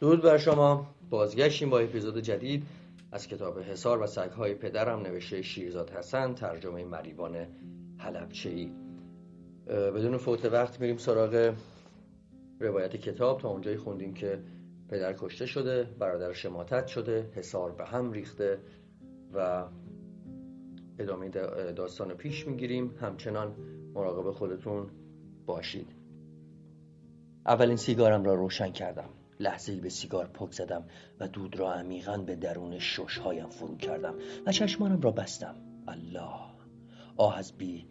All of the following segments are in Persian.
درود بر شما. بازگشتیم با اپیزود جدید. از کتاب حصار و سگهای پدرم نوشته شیرزاد حسن ترجمه مریوان حلبچه ای بدون فوت وقت میریم سراغ روایت کتاب. تا اونجایی خوندیم که پدر کشته شده برادر شماتت شده حصار به هم ریخته و ادامه داستان پیش می‌گیریم. همچنان مراقب خودتون باشید. اولین سیگارم را روشن کردم. لحظه به سیگار پک زدم و دود را عمیقا به درون ششهایم فرو کردم و چشمانم را بستم. الله! آه از بی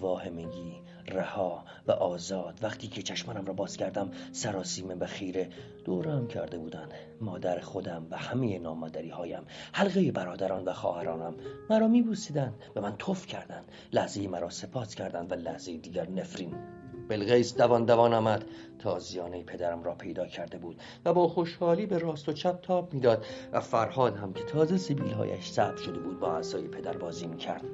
واهمگی رها و آزاد. وقتی که چشمانم را باز کردم سراسیمه و خیره دورم کرده بودند. مادر خودم و همه نامادری هایم حلقه برادران و خواهرانم مرا میبوسیدند به من توف کردند. لحظه مرا سپاس کردند و لحظه دیگر نفرین بلغیس دوان دوان آمد تازیانه پدرم را پیدا کرده بود و با خوشحالی به راست و چپ تاب می‌داد و فرهاد هم که تازه سیبیلهایش ثبت شده بود با عصای پدر بازی می‌کرد.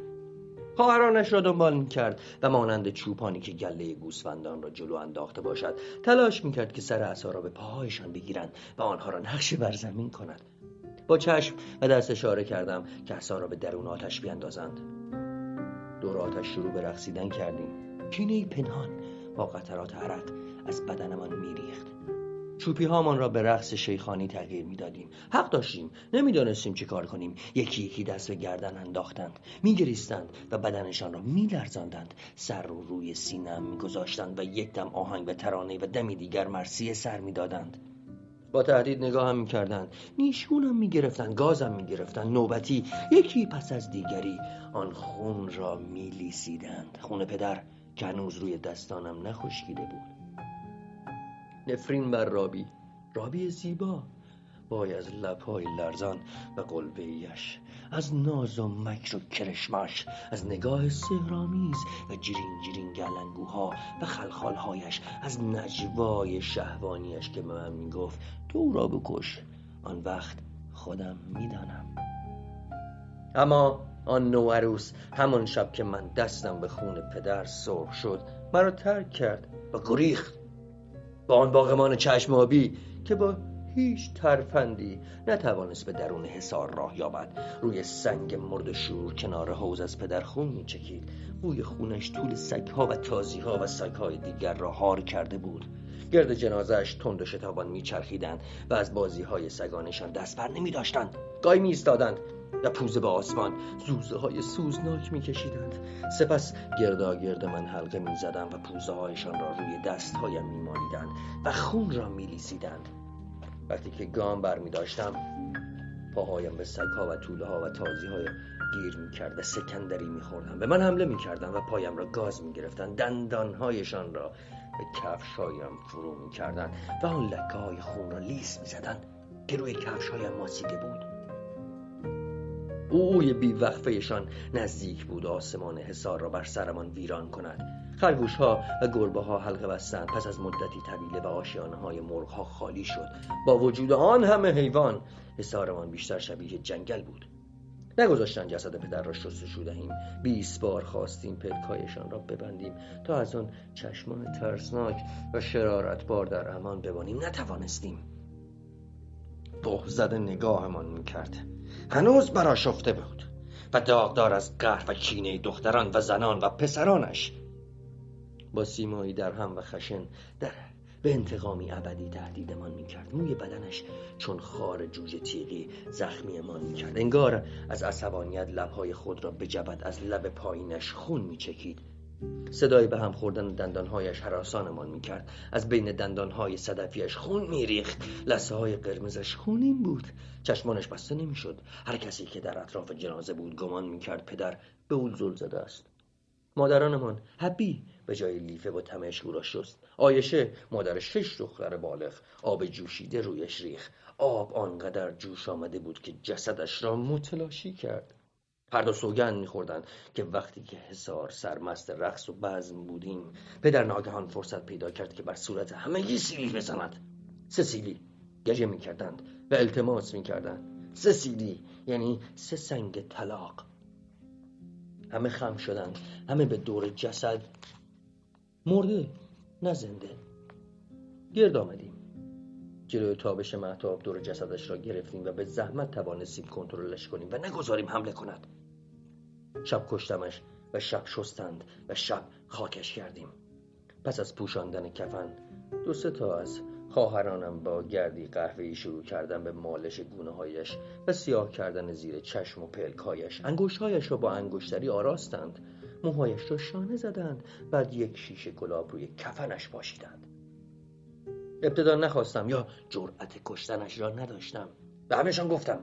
خواهرانش را دنبال می‌کرد و مانند چوپانی که گله گوسفندان را جلو انداخته باشد تلاش می‌کرد که سر عصا را به پاهایشان بگیرند و آنها را نقش بر زمین کند. با چشم و دست اشاره کردم که عصا را به درون آتش بیاندازند دور آتش شروع به رقصیدن کردیم. کینه پنهان. با قطرات عرق از بدنمان میریخت. چوپی هامان را به رقص شیخانی تغییر می‌دادیم. حق داشتیم. نمی‌دانستیم چه کار کنیم. یکی یکی دست به گردن انداختند. میگریستند و بدنشان را میلرزاندند. سر رو روی سینم میگذاشتند و یک دم آهنگ و ترانه و دمی دیگر مرسیه سر می‌دادند. با تهدید نگاه هم می‌کردند. نیشونم می‌گرفتند گازم می‌گرفتند. نوبتی یکی پس از دیگری آن خون را میلیسیدند. خون پدر که هنوز روی دستانم نخشکیده بود. نفرین بر رابی. رابی زیبا. وای از لبهای لرزان و قلبهیش از ناز و مکر و کرشمش. از نگاه سهرامیز و جیرین جیرین گلنگوها و خلخالهایش. از نجوای شهوانیش که به من می‌گفت تو را بکش. آن وقت خودم می‌دانم. اما آن نوعروس همان شب که من دستم به خون پدر سرخ شد مرا ترک کرد و گریخت. با آن باغمان چشم آبی که با هیچ ترفندی نتوانست به درون حصار راه یابد روی سنگ مرد شور کنار حوز از پدر خون میچکید. بوی خونش طول سگها و تازیها و سگهای دیگر را هار کرده بود. گرد جنازش تند و شتابان میچرخیدند و از بازی های سگانشان دست بر نمی داشتند گاهی می و پوزه به آسمان زوزه های سوزناک می کشیدند سپس گردا گرد من حلقه می زدند و پوزه هایشان را روی دست هایم می مالیدند و خون را می لیسیدند وقتی که گام بر می داشتم پاهایم به سگها و طوله ها و تازی های گیر می کرد و سکندری می خوردم به من حمله می کردن و پایم را گاز می گرفتن دندان هایشان را به کفشایم فرو می کردن و آن لکه های خون را لیس می زدن که روی کفشایم ماسیده بود. اوی بی وقفهشان نزدیک بود آسمان حصار را بر سرمان ویران کند. خرگوش ها و گربه ها حلقه بستند. پس از مدتی طویله و آشیانه های مرغ ها خالی شد. با وجود آن همه حیوان حصارمان بیشتر شبیه جنگل بود. نگذاشتن جسد پدر را شستشو دهیم. بیست بار خواستیم پلکایشان را ببندیم تا از آن چشمان ترسناک و شرارتبار در امان بمانیم. نتوانستیم. بخ زده نگاهمان می‌کرد هنوز براشفته بود. و داغدار از قهر و کینه دختران و زنان و پسرانش با سیمایی در هم و خشن در به انتقامی ابدی تهدیدمان می‌کرد. موی بدنش چون خار جوجه تیغی زخمیمان می‌کرد. انگار از عصبانیت لبهای خود را بجبد از لب پایینش خون میچکید. صدای به هم خوردن دندانهایش حراسانمان می‌کرد. از بین دندانهای صدفیش خون میریخت. لسه های قرمزش خونین بود. چشمانش بسته نمی‌شد. هر کسی که در اطراف جنازه بود گمان می‌کرد پدر به او زل زده است. مادرانمان حبی به جای لیفه و تمش او را شست. آیشه مادر شش دختر بالغ آب جوشیده رویش ریخ آب آنقدر جوش آمده بود که جسدش را متلاشی کرد. هر دو سوگند میخوردند که وقتی که حسار سرمست رقص و بزم بودیم پدر ناگهان فرصت پیدا کرد که بر صورت همگی سیلی بزند. سه سیلی گجه می‌کردند و التماس می‌کردند. سه سیلی یعنی سه سنگ طلاق. همه خم شدند. همه به دور جسد مرده. نه زنده. گرد آمدیم. جلوی تابش محتاب دور جسدش را گرفتیم و به زحمت توانستیم کنترلش کنیم و نگذاریم حمله کند. شب کشتمش و شب شستند و شب خاکش کردیم. پس از پوشاندن کفن دو سه تا از خواهرانم با گردی قهوه‌ای شروع کردن به مالش گونه هایش و سیاه کردن زیر چشم و پلکایش هایش را با انگشتری آراستند. موهایش را شانه زدند بعد یک شیشه گلاب روی کفنش پاشیدند. ابتدا نخواستم یا جرأت کشتنش را نداشتم. به همهشان گفتم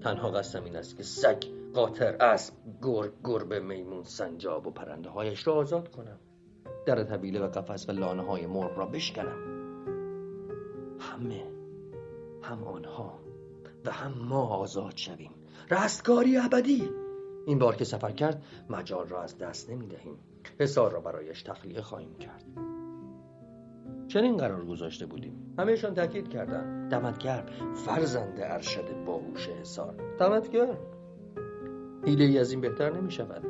تنها قصدم این است که سگ قاطر اسب گرگ گربه میمون سنجاب و پرنده هایش را آزاد کنم. در طبیله و قفس و لانه های مرغ را بشکنم. همه هم آنها و هم ما آزاد شویم. رستگاری ابدی. این بار که سفر کرد مجال را از دست نمی دهیم حسار را برایش تخلیه خواهیم کرد. چنین قرار گذاشته بودیم. همهشان تاکید کردن دمتگر فرزند ارشد باهوش حسار دمتگر هیله ای از این بهتر نمی شود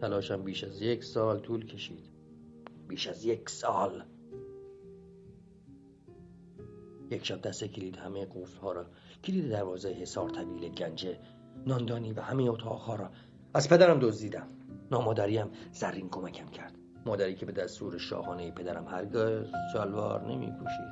تلاشم بیش از یک سال طول کشید. بیش از یک سال. یک شب دست کلید همه قفل ها را. کلید دروازه حسار طویل گنجه ناندانی و همه اتاقها را. از پدرم دزدیدم. نامادریم زرین کمکم کرد. مادری که به دستور شاهانه پدرم هرگز شلوار نمی پوشید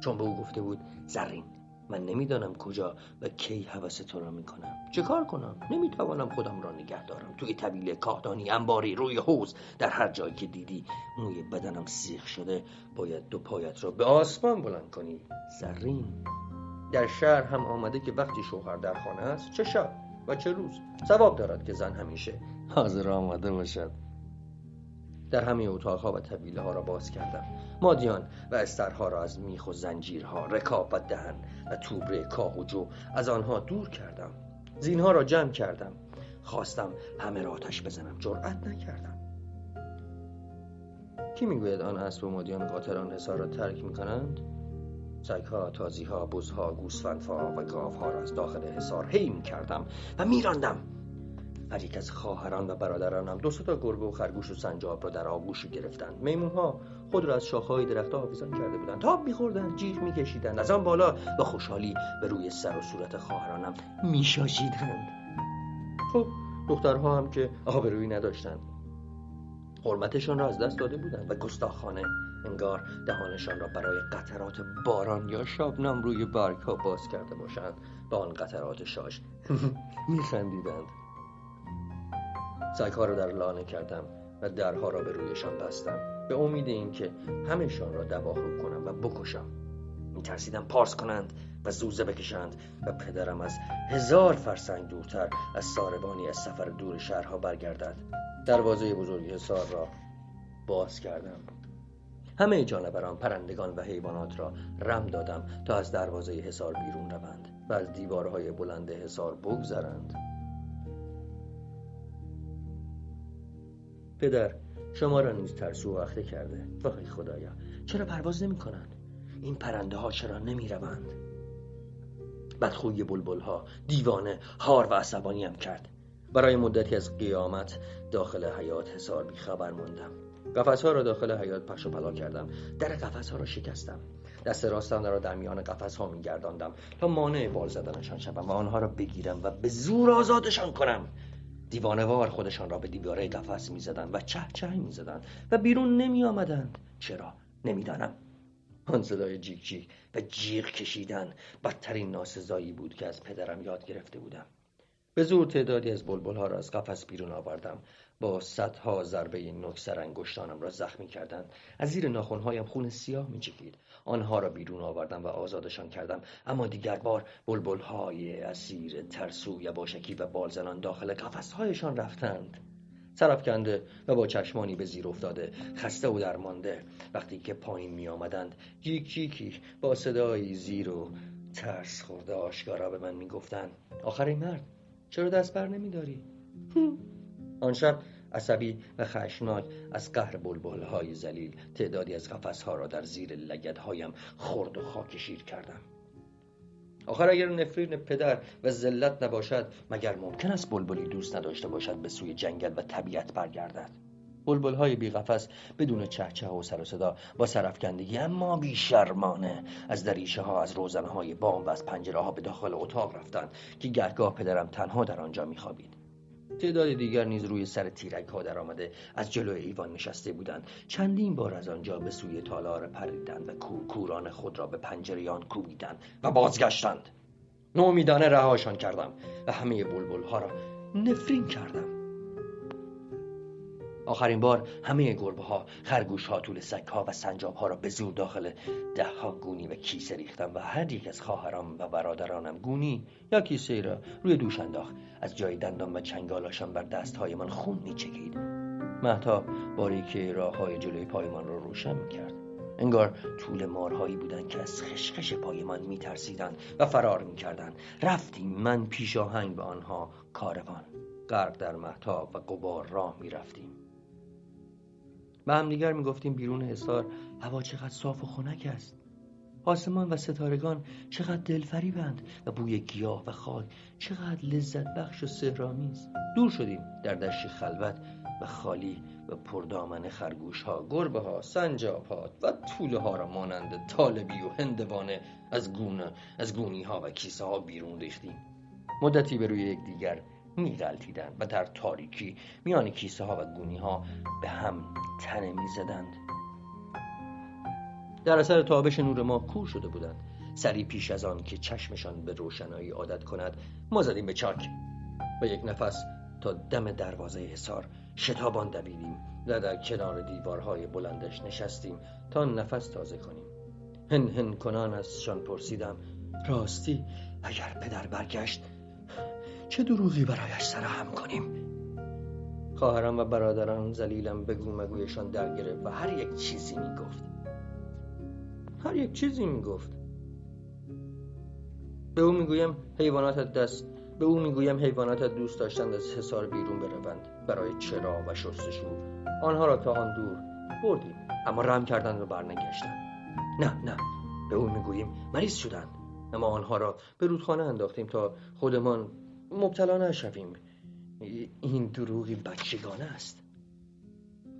چون به او گفته بود زرین من نمی‌دانم کجا و کی حوس تو را می‌کنم. چه کار کنم؟ نمی‌توانم خودم را نگه دارم. توی طویله کاهدانی انباری روی حوز در هر جایی که دیدی موی بدنم سیخ شده باید دو پایت را به آسمان بلند کنی. زرین در شهر هم آمده که وقتی شوهر در خانه است چه شب؟ و چه روز؟ ثواب دارد که زن همیشه حاضر آمده باشد. در همه اتاقها و طویله ها را باز کردم. مادیان و استرها را از میخ و زنجیرها رکاب و دهن و توبره کاه و جو از آنها دور کردم. زینها را جمع کردم. خواستم همه را آتش بزنم. جرأت نکردم. کی می‌گوید آن اسب و مادیان قاطران حصار را ترک می‌کنند؟ سگها تازیها بزها گوسفندها و گاوها را از داخل حصار هی کردم و میراندم. هر یک از خواهران و برادرانم دو تا گربه و خرگوش و سنجاب را در آغوش گرفتند. میمونها خود را از شاخهای درختها حافظان کرده بودند. تاب میخوردند جیغ میکشیدند. از آن بالا با خوشحالی به روی سر و صورت خواهرانم میشاشیدند. خب دخترها هم که آبرویی نداشتند. حرمتشان را از دست داده بودند و گستاخانه انگار دهانشان را برای قطرات باران یا شابنام روی برگ ها باز کرده باشند. با آن قطرات شاش میخندیدند. سگها را در لانه کردم و درها را به رویشان بستم. به امید اینکه همهشان را دواخو کنم و بکشم. میترسیدم پارس کنند. و زوزه بکشند و پدرم از هزار فرسنگ دورتر از ساربانی از سفر دور شهرها برگردد. دروازه بزرگ حصار را باز کردم. همه جانوران پرندگان و حیوانات را رم دادم تا از دروازه حصار بیرون روند و از دیوارهای بلند حصار بگذرند. پدر شما را نیز ترسو و اخته کرده. وای خدایا چرا پرواز نمی کنند؟ این پرنده ها چرا نمی روند؟ بدخوی بلبل ها دیوانه هار و عصبانی هم کرد. برای مدتی از قیامت داخل حیات حسار بی خبر موندم. قفس ها را داخل حیات پخش و پلا کردم. در قفس ها را شکستم. دست راستم را در میان قفس ها می گرداندم تا مانع بال زدنشان شوم و آنها را بگیرم و به زور آزادشان کنم. دیوانوار خودشان را به دیواره قفس می‌زدند و چه چه می‌زدند و بیرون نمی آمدند چرا؟ نمی‌دانم. آن صدای جیک جیک و جیغ کشیدن بدترین ناسزایی بود که از پدرم یاد گرفته بودم. به زور تعدادی از ها را از قفس بیرون آوردم. با صدها ضربه نوک سر انگشتانم را زخمی کردند. از زیر ناخونهایم خون سیاه میچکید. آنها را بیرون آوردم و آزادشان کردم. اما دیگر بار بلبلهای اسیر ترسو یباشکی و بالزنان داخل قفسهایشان رفتند. کنده و با چشمانی به زیر افتاده. خسته و درمانده. وقتی که پایین می آمدند جیک جیکی با صدایی زیر و ترس خورده آشکارا به من می گفتند آخر مرد چرا دست بر نمی داری؟ آن شب عصبی و خشناک از قهر بلبل های زلیل تعدادی از قفس ها را در زیر لگدهایم خرد و خاکشیر کردم. آخر اگر نفرین پدر و ذلت نباشد مگر ممکن است بلبلی دوست نداشته باشد به سوی جنگل و طبیعت برگردد؟ بلبل های بی قفس بدون چهچه و سر و صدا با سرفکندگی اما بیشرمانه. از دریشه ها از روزنه های بام و از پنجره ها به داخل اتاق رفتند که گهگاه پدرم تنها در آنجا میخوابید. تعداد دیگر نیز روی سر تیرک ها در آمده از جلوی ایوان نشسته بودند. چندین بار از آنجا به سوی تالار پریدند و کورکوران خود را به پنجریان کوبیدند و بازگشتند. نومیدانه رهاشان کردم و همه بلبل ها را نفرین کردم. آخرین بار همه گربه ها خرگوش ها طول سگ ها و سنجاب ها را به زور داخل ده ها گونی و کیسه ریختم و هر یک از خواهران و برادرانم گونی یا کیسه را روی دوش انداخت. از جای دندان و چنگالاشان بر دست من خون میچکید. محتاب باری که راه های جلوی پایمان را روشن می‌کرد. انگار طول مارهایی بودند که از خشخش پایمان میترسیدند و فرار می‌کردند. رفتیم من پیش آهنگ به آنها کاروان. غرق در محتاب و قبار راه می‌رفتیم. به همدیگر می‌گفتیم بیرون حصار هوا چقدر صاف و خنک است. آسمان و ستارگان چقدر دلفریبند و بوی گیاه و خاک چقدر لذت بخش و سهرامیز دور شدیم در دشت خلوت و خالی و پردامن خرگوش ها گربه ها سنجاب ها و طوله ها را مانند طالبی و هندوانه از گونه از گونی ها و کیسه ها بیرون ریختیم. مدتی به روی یکدیگر میغلطیدند و در تاریکی میان کیسه ها و گونی ها به هم تنه می‌زدند. در اثر تابش نور ما کور شده بودند. سری پیش از آن که چشمشان به روشنایی عادت کند ما زدیم به چاک. و یک نفس تا دم دروازه حصار شتابان دویدیم و در کنار دیوارهای بلندش نشستیم تا نفس تازه کنیم. هن هن کنان ازشان پرسیدم راستی اگر پدر برگشت چه دروغی برایش سرهم کنیم؟ خواهرم و برادران زلیلم بگو مگویشان در گرفت و هر یک چیزی می‌گفت. هر یک چیزی می‌گفت. به او می‌گویم حیوانات دست به او می‌گویم حیوانات دوست داشتند از حصار بیرون بروند برای چرا و شستشو. آنها را تا آن دور بردیم اما رم کردند و برنگشتند. نه نه به او می‌گوییم مریض شدند اما آنها را به رودخانه انداختیم تا خودمان مبتلا نشویم. این دروغی بچگانه است.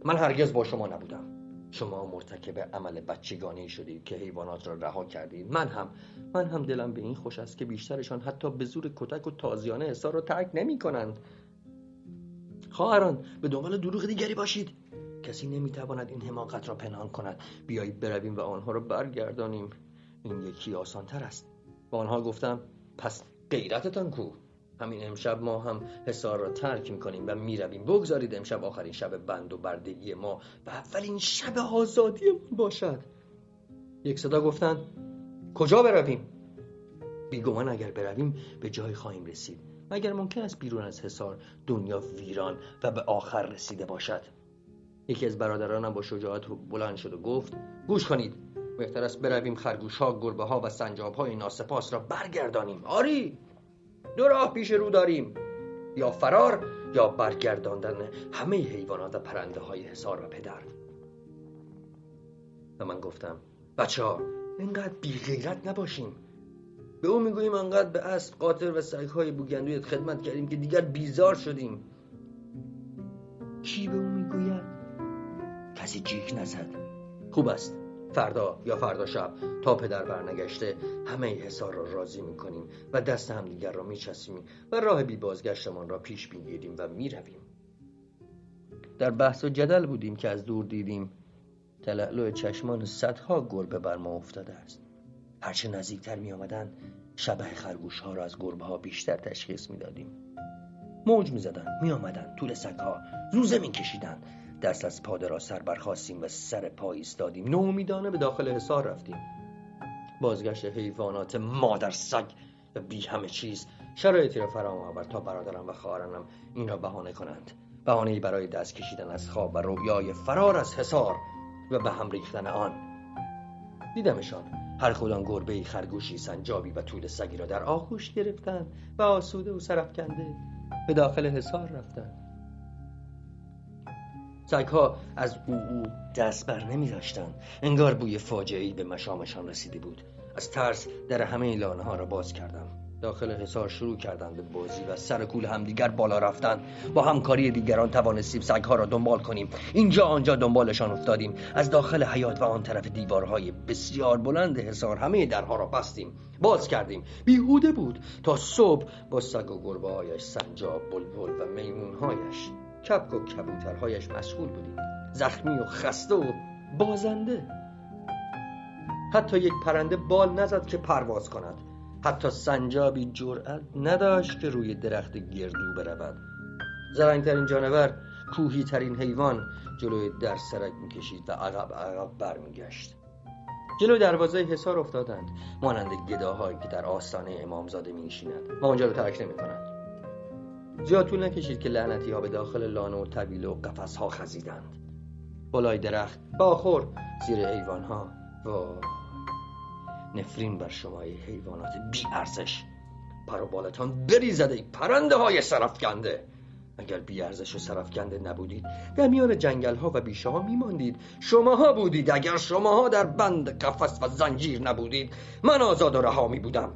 من هرگز با شما نبودم. شما مرتکب عمل بچگانه شدید که حیوانات را رها کردید. من هم من هم دلم به این خوش است که بیشترشان حتی به زور کتک و تازیانه حسار را ترک نمی کنند. خواهران به دنبال دروغ دیگری باشید. کسی نمی‌تواند این حماقت را پنهان کند. بیایید برویم و آنها را برگردانیم. این یکی آسانتر است. به آنها گفتم پس غیرتتان کو؟ همین امشب ما هم حسار را ترک می‌کنیم و می‌رویم. بگذارید امشب آخرین شب بند و بردگی ما و اولین شب آزادی باشد. یک صدا گفتند کجا برویم؟ بیگمان اگر برویم به جای خواهیم رسید. مگر ممکن است بیرون از حصار دنیا ویران و به آخر رسیده باشد؟ یکی از برادرانم با شجاعت بلند شد و گفت گوش کنید. بهتر است برویم خرگوش ها گربه ها و سنجاب های ناسپاس را برگردانیم. آری! دو راه پیش رو داریم. یا فرار یا برگرداندن همه حیوانات و پرنده های حسار و پدر. و من گفتم بچه ها اینقدر بیغیرت نباشیم به او می‌گوییم انقدر به اسب قاطر و سگهای بوگندویت خدمت کردیم که دیگر بیزار شدیم. کی به او می‌گوید؟ کسی جیک نزد. خوب است. فردا یا فردا شب تا پدر برنگشته همه حسار را راضی می‌کنیم و دست همدیگر را میچسیم و راه بی بازگشتمان را پیش می‌گیریم و می‌رویم. در بحث و جدل بودیم که از دور دیدیم تلالو چشمان صدها گربه بر ما افتاده است. هرچه نزدیکتر می آمدن شبه خرگوش ها را از گربه ها بیشتر تشخیص می دادیم موج می زدن می آمدن طول سگ ها زوزه می کشیدن دست از پاده را سر برخواستیم و سر پا ایستادیم. نومیدانه به داخل حصار رفتیم. بازگشت حیوانات مادر سگ و بی همه چیز شرایطی را فراهم آورد تا برادرم و خواهرانم این را بهانه کنند. بهانه برای دست کشیدن از خواب و رویای فرار از حصار و به هم ریختن آن. دیدمشان هر کدام گربه خرگوشی سنجابی و طول سگی را در آغوش گرفتند و آسوده و سرفکنده به داخل حصار رفتند. سگها از او او دست بر نمی داشتن. انگار بوی فاجعی به مشامشان رسیده بود. از ترس در همه لانه ها را باز کردم. داخل حصار شروع کردند به بازی و سر کول همدیگر بالا رفتن با همکاری دیگران توانستیم سگها را دنبال کنیم. اینجا آنجا دنبالشان افتادیم. از داخل حیات و آن طرف دیوارهای بسیار بلند حصار همه درها را بستیم. باز کردیم. بیهوده بود. تا صبح با سگ و گربه هایش سنجاب بلبل و میمونهایش. کپک و کبوترهایش مشغول بودیم. زخمی و خسته و بازنده. حتی یک پرنده بال نزد که پرواز کند. حتی سنجابی جرأت نداشت که روی درخت گردو برود. زرنگترین جانور کوهی ترین حیوان جلوی در سرک می‌کشید و عقب عقب برمیگشت. جلو دروازه حصار افتادند. مانند گداهایی که در آستانه امامزاده میشیند و آنجا رو ترک نمی‌کنند. زیاد طول نکشید که لعنتی ها به داخل لانه و طویل و قفس ها خزیدند. بالای درخت باخور زیر حیوان ها. و نفرین بر شما حیوانات بی ارزش. پروبالتان بریزد ای پرنده های سرفکنده اگر بی ارزش و سرفکنده نبودید در میان جنگل ها و بیشه ها میماندید. شماها بودید. اگر شماها در بند قفس و زنجیر نبودید من آزاد و رها می بودم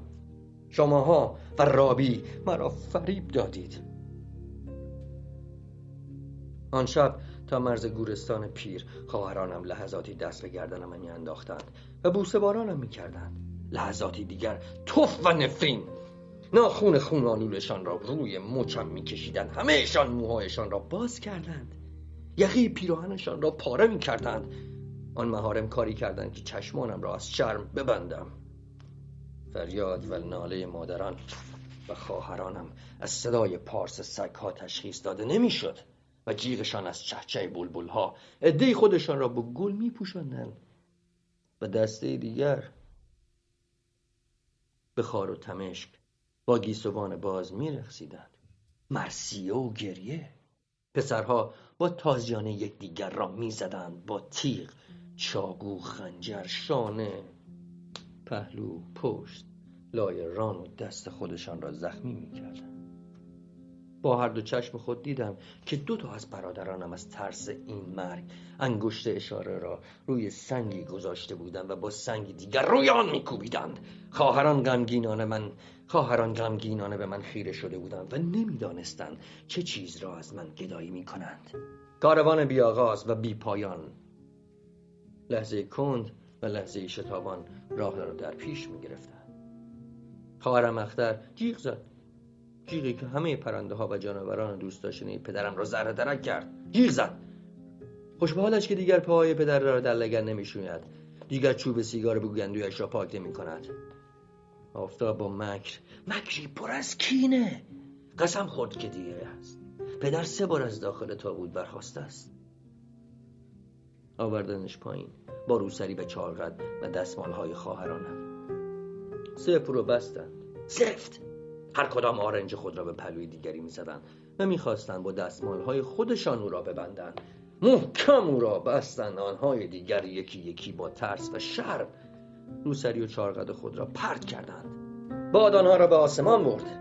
شماها و رابی مرا فریب دادید. آن شب تا مرز گورستان پیر خواهرانم لحظاتی دست به گردنم می انداختند و بوسه بارانم می کردند لحظاتی دیگر توف و نفرین. ناخون خون آلولشان را روی مچم می کشیدند همهشان موهایشان را باز کردند. یقی پیراهنشان را پاره می کردند آن مهارم کاری کردند که چشمانم را از شرم ببندم. فریاد و ناله مادران و خواهرانم از صدای پارس سگها تشخیص داده نمی‌شد. و جیغشان از چهچه بلبل ها عده خودشان را با گل می و دسته دیگر به خار و تمشک با گیسوان باز می رخصیدند مرسیه و گریه. پسرها با تازیانه یکدیگر را می‌زدند با تیغ چاگو خنجر شانه. پهلو پشت لای ران و دست خودشان را زخمی می‌کردند. با هر دو چشم خود دیدم که دو تا از برادرانم از ترس این مرگ انگشت اشاره را روی سنگی گذاشته بودند و با سنگی دیگر روی آن میکوبیدند. خواهران غمگینانه من خواهران غمگینانه به من خیره شده بودند و نمی‌دانستند چه چیز را از من گدایی می‌کنند. کاروان بیاغاز و بی پایان لحظه کند و لحظه شتابان راه را در پیش می‌گرفتند. خواهرم اختر جیغ زد. جیغی که همه پرنده ها و جانوران دوست داشتنی پدرم را ذره درک کرد. جیغ زد. خوشبالش که دیگر پاهای پدر را در لگن نمی‌شوید. دیگر چوب سیگار بوگندویش را پاک نمی کند آفتاب با مکر. مکری پر از کینه. قسم خورد که دیگه است. پدر سه بار از داخل تابوت برخواسته است. آوردنش پایین. با روسری به چارقد و دستمال های خواهرانم. سه رو بستند. زفت هر کدام آرنج خود را به پلوی دیگری می‌زدند و می‌خواستند با دستمالهای خودشان او را ببندند محکم او را بستند آنهای دیگر یکی یکی با ترس و شرم روسری و چارقد خود را پرت کردند. باد آنها را به آسمان برد.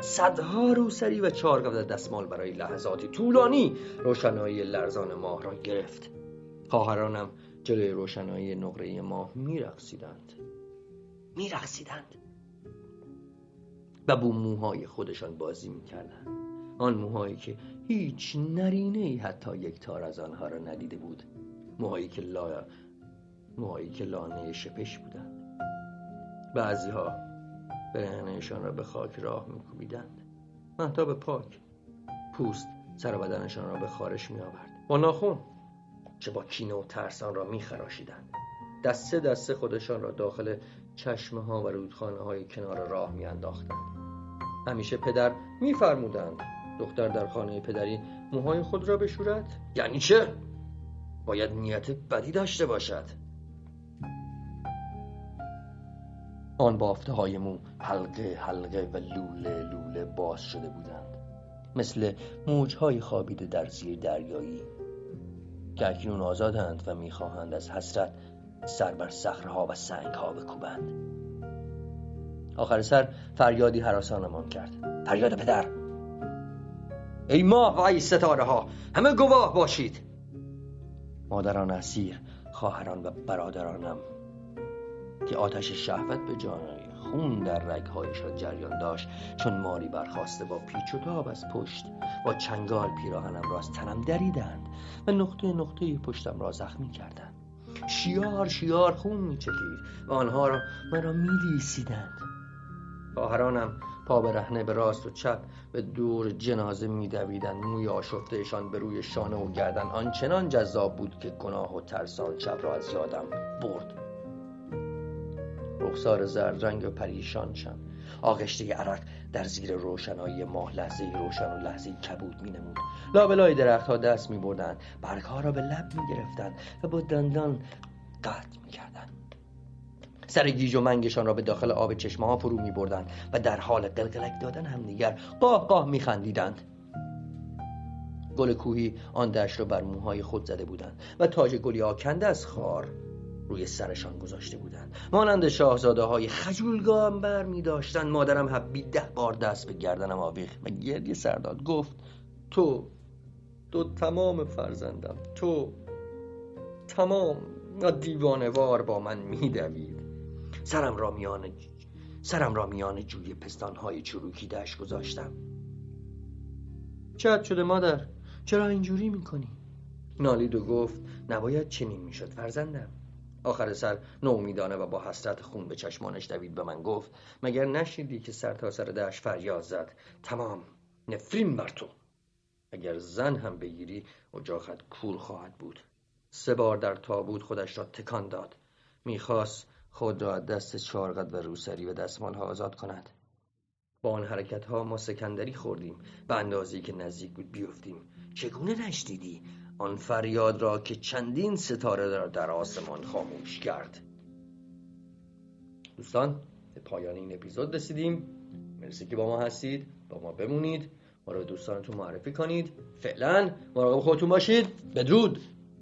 صدها روسری و چارقد دستمال برای لحظاتی طولانی روشنایی لرزان ماه را گرفت. خواهرانم جلوی روشنایی نقره ماه میرقصیدند. میرقصیدند. و با موهای خودشان بازی می‌کردند. آن موهایی که هیچ نرینه ای حتی یک تار از آنها را ندیده بود. موهایی که لا موهایی که لانه شپش بودند. بعضی ها برهنهشان را به خاک راه میکوبیدند. به پاک پوست سر بدنشان را به خارش می آورد با ناخون چه با کینه و ترسان را میخراشیدند. دسته دسته خودشان را داخل چشمه ها و رودخانه های کنار راه می همیشه پدر میفرمودند. دختر در خانه پدری موهای خود را بشورد یعنی چه؟ باید نیت بدی داشته باشد. آن بافته های مو حلقه حلقه و لوله لوله باز شده بودند. مثل موجهای خوابیده در زیر دریایی. که اکنون آزادند و می‌خواهند از حسرت سر بر صخرهها و سنگها بکوبند. آخر سر فریادی حراسانمان کرد. فریاد پدر. ای ماه و ای ستاره ها همه گواه باشید. مادران اسیر خواهران و برادرانم که آتش شهوت به جانای خون در رگهایشان جریان داشت چون ماری برخواسته با پیچ و تاب از پشت با چنگال پیراهنم را از تنم دریدند و نقطه نقطه پشتم را زخمی کردند. شیار شیار خون میچکید و آنها را مرا میلیسیدند. خواهرانم پا برهنه به راست و چپ به دور جنازه میدویدند. موی آشفتهشان به روی شانه و گردن آنچنان جذاب بود که گناه و ترسان شب را از یادم برد. رخسار زرد رنگ و پریشانشان آغشته عرق در زیر روشنایی ماه لحظه روشن و لحظه کبود می نمود لابلای درخت ها دست می بردن برگ ها را به لب می گرفتن و با دندان قطع می کردن. سر گیج و منگشان را به داخل آب چشمه ها فرو می بردن و در حال قلقلک دادن هم دیگر قاه قاه می خندیدند گل کوهی آن دشت را بر موهای خود زده بودند و تاج گلی آکنده از خار روی سرشان گذاشته بودند. مانند شاهزاده های خجولگام بر می داشتن مادرم حبی ده بار دست به گردنم آویخت و گردی سرداد گفت تو تو تمام فرزندم تو تمام دیوانوار با من میدوید. سرم را میان سرم را میان جوی پستانهای چروکی دشت گذاشتم. چت شده مادر. چرا اینجوری می‌کنی؟ نالید و گفت نباید چنین می‌شد فرزندم. آخر سر نومیدانه و با حسرت خون به چشمانش دوید به من گفت مگر نشنیدی که سر تا سر دشت فریاد زد؟ تمام نفرین بر تو. اگر زن هم بگیری اجاقت کور خواهد بود. سه بار در تابوت خودش را تکان داد. می‌خواست خود را دست چارقد و روسری و دستمال ها آزاد کند. با آن حرکت ها ما سکندری خوردیم به اندازی که نزدیک بود بیفتیم. چگونه نشدیدی آن فریاد را که چندین ستاره را در آسمان خاموش کرد. دوستان به پایان این اپیزود رسیدیم. مرسی که با ما هستید. با ما بمونید. ما رو دوستانتون معرفی کنید. فعلا مراقب خودتون باشید. بدرود.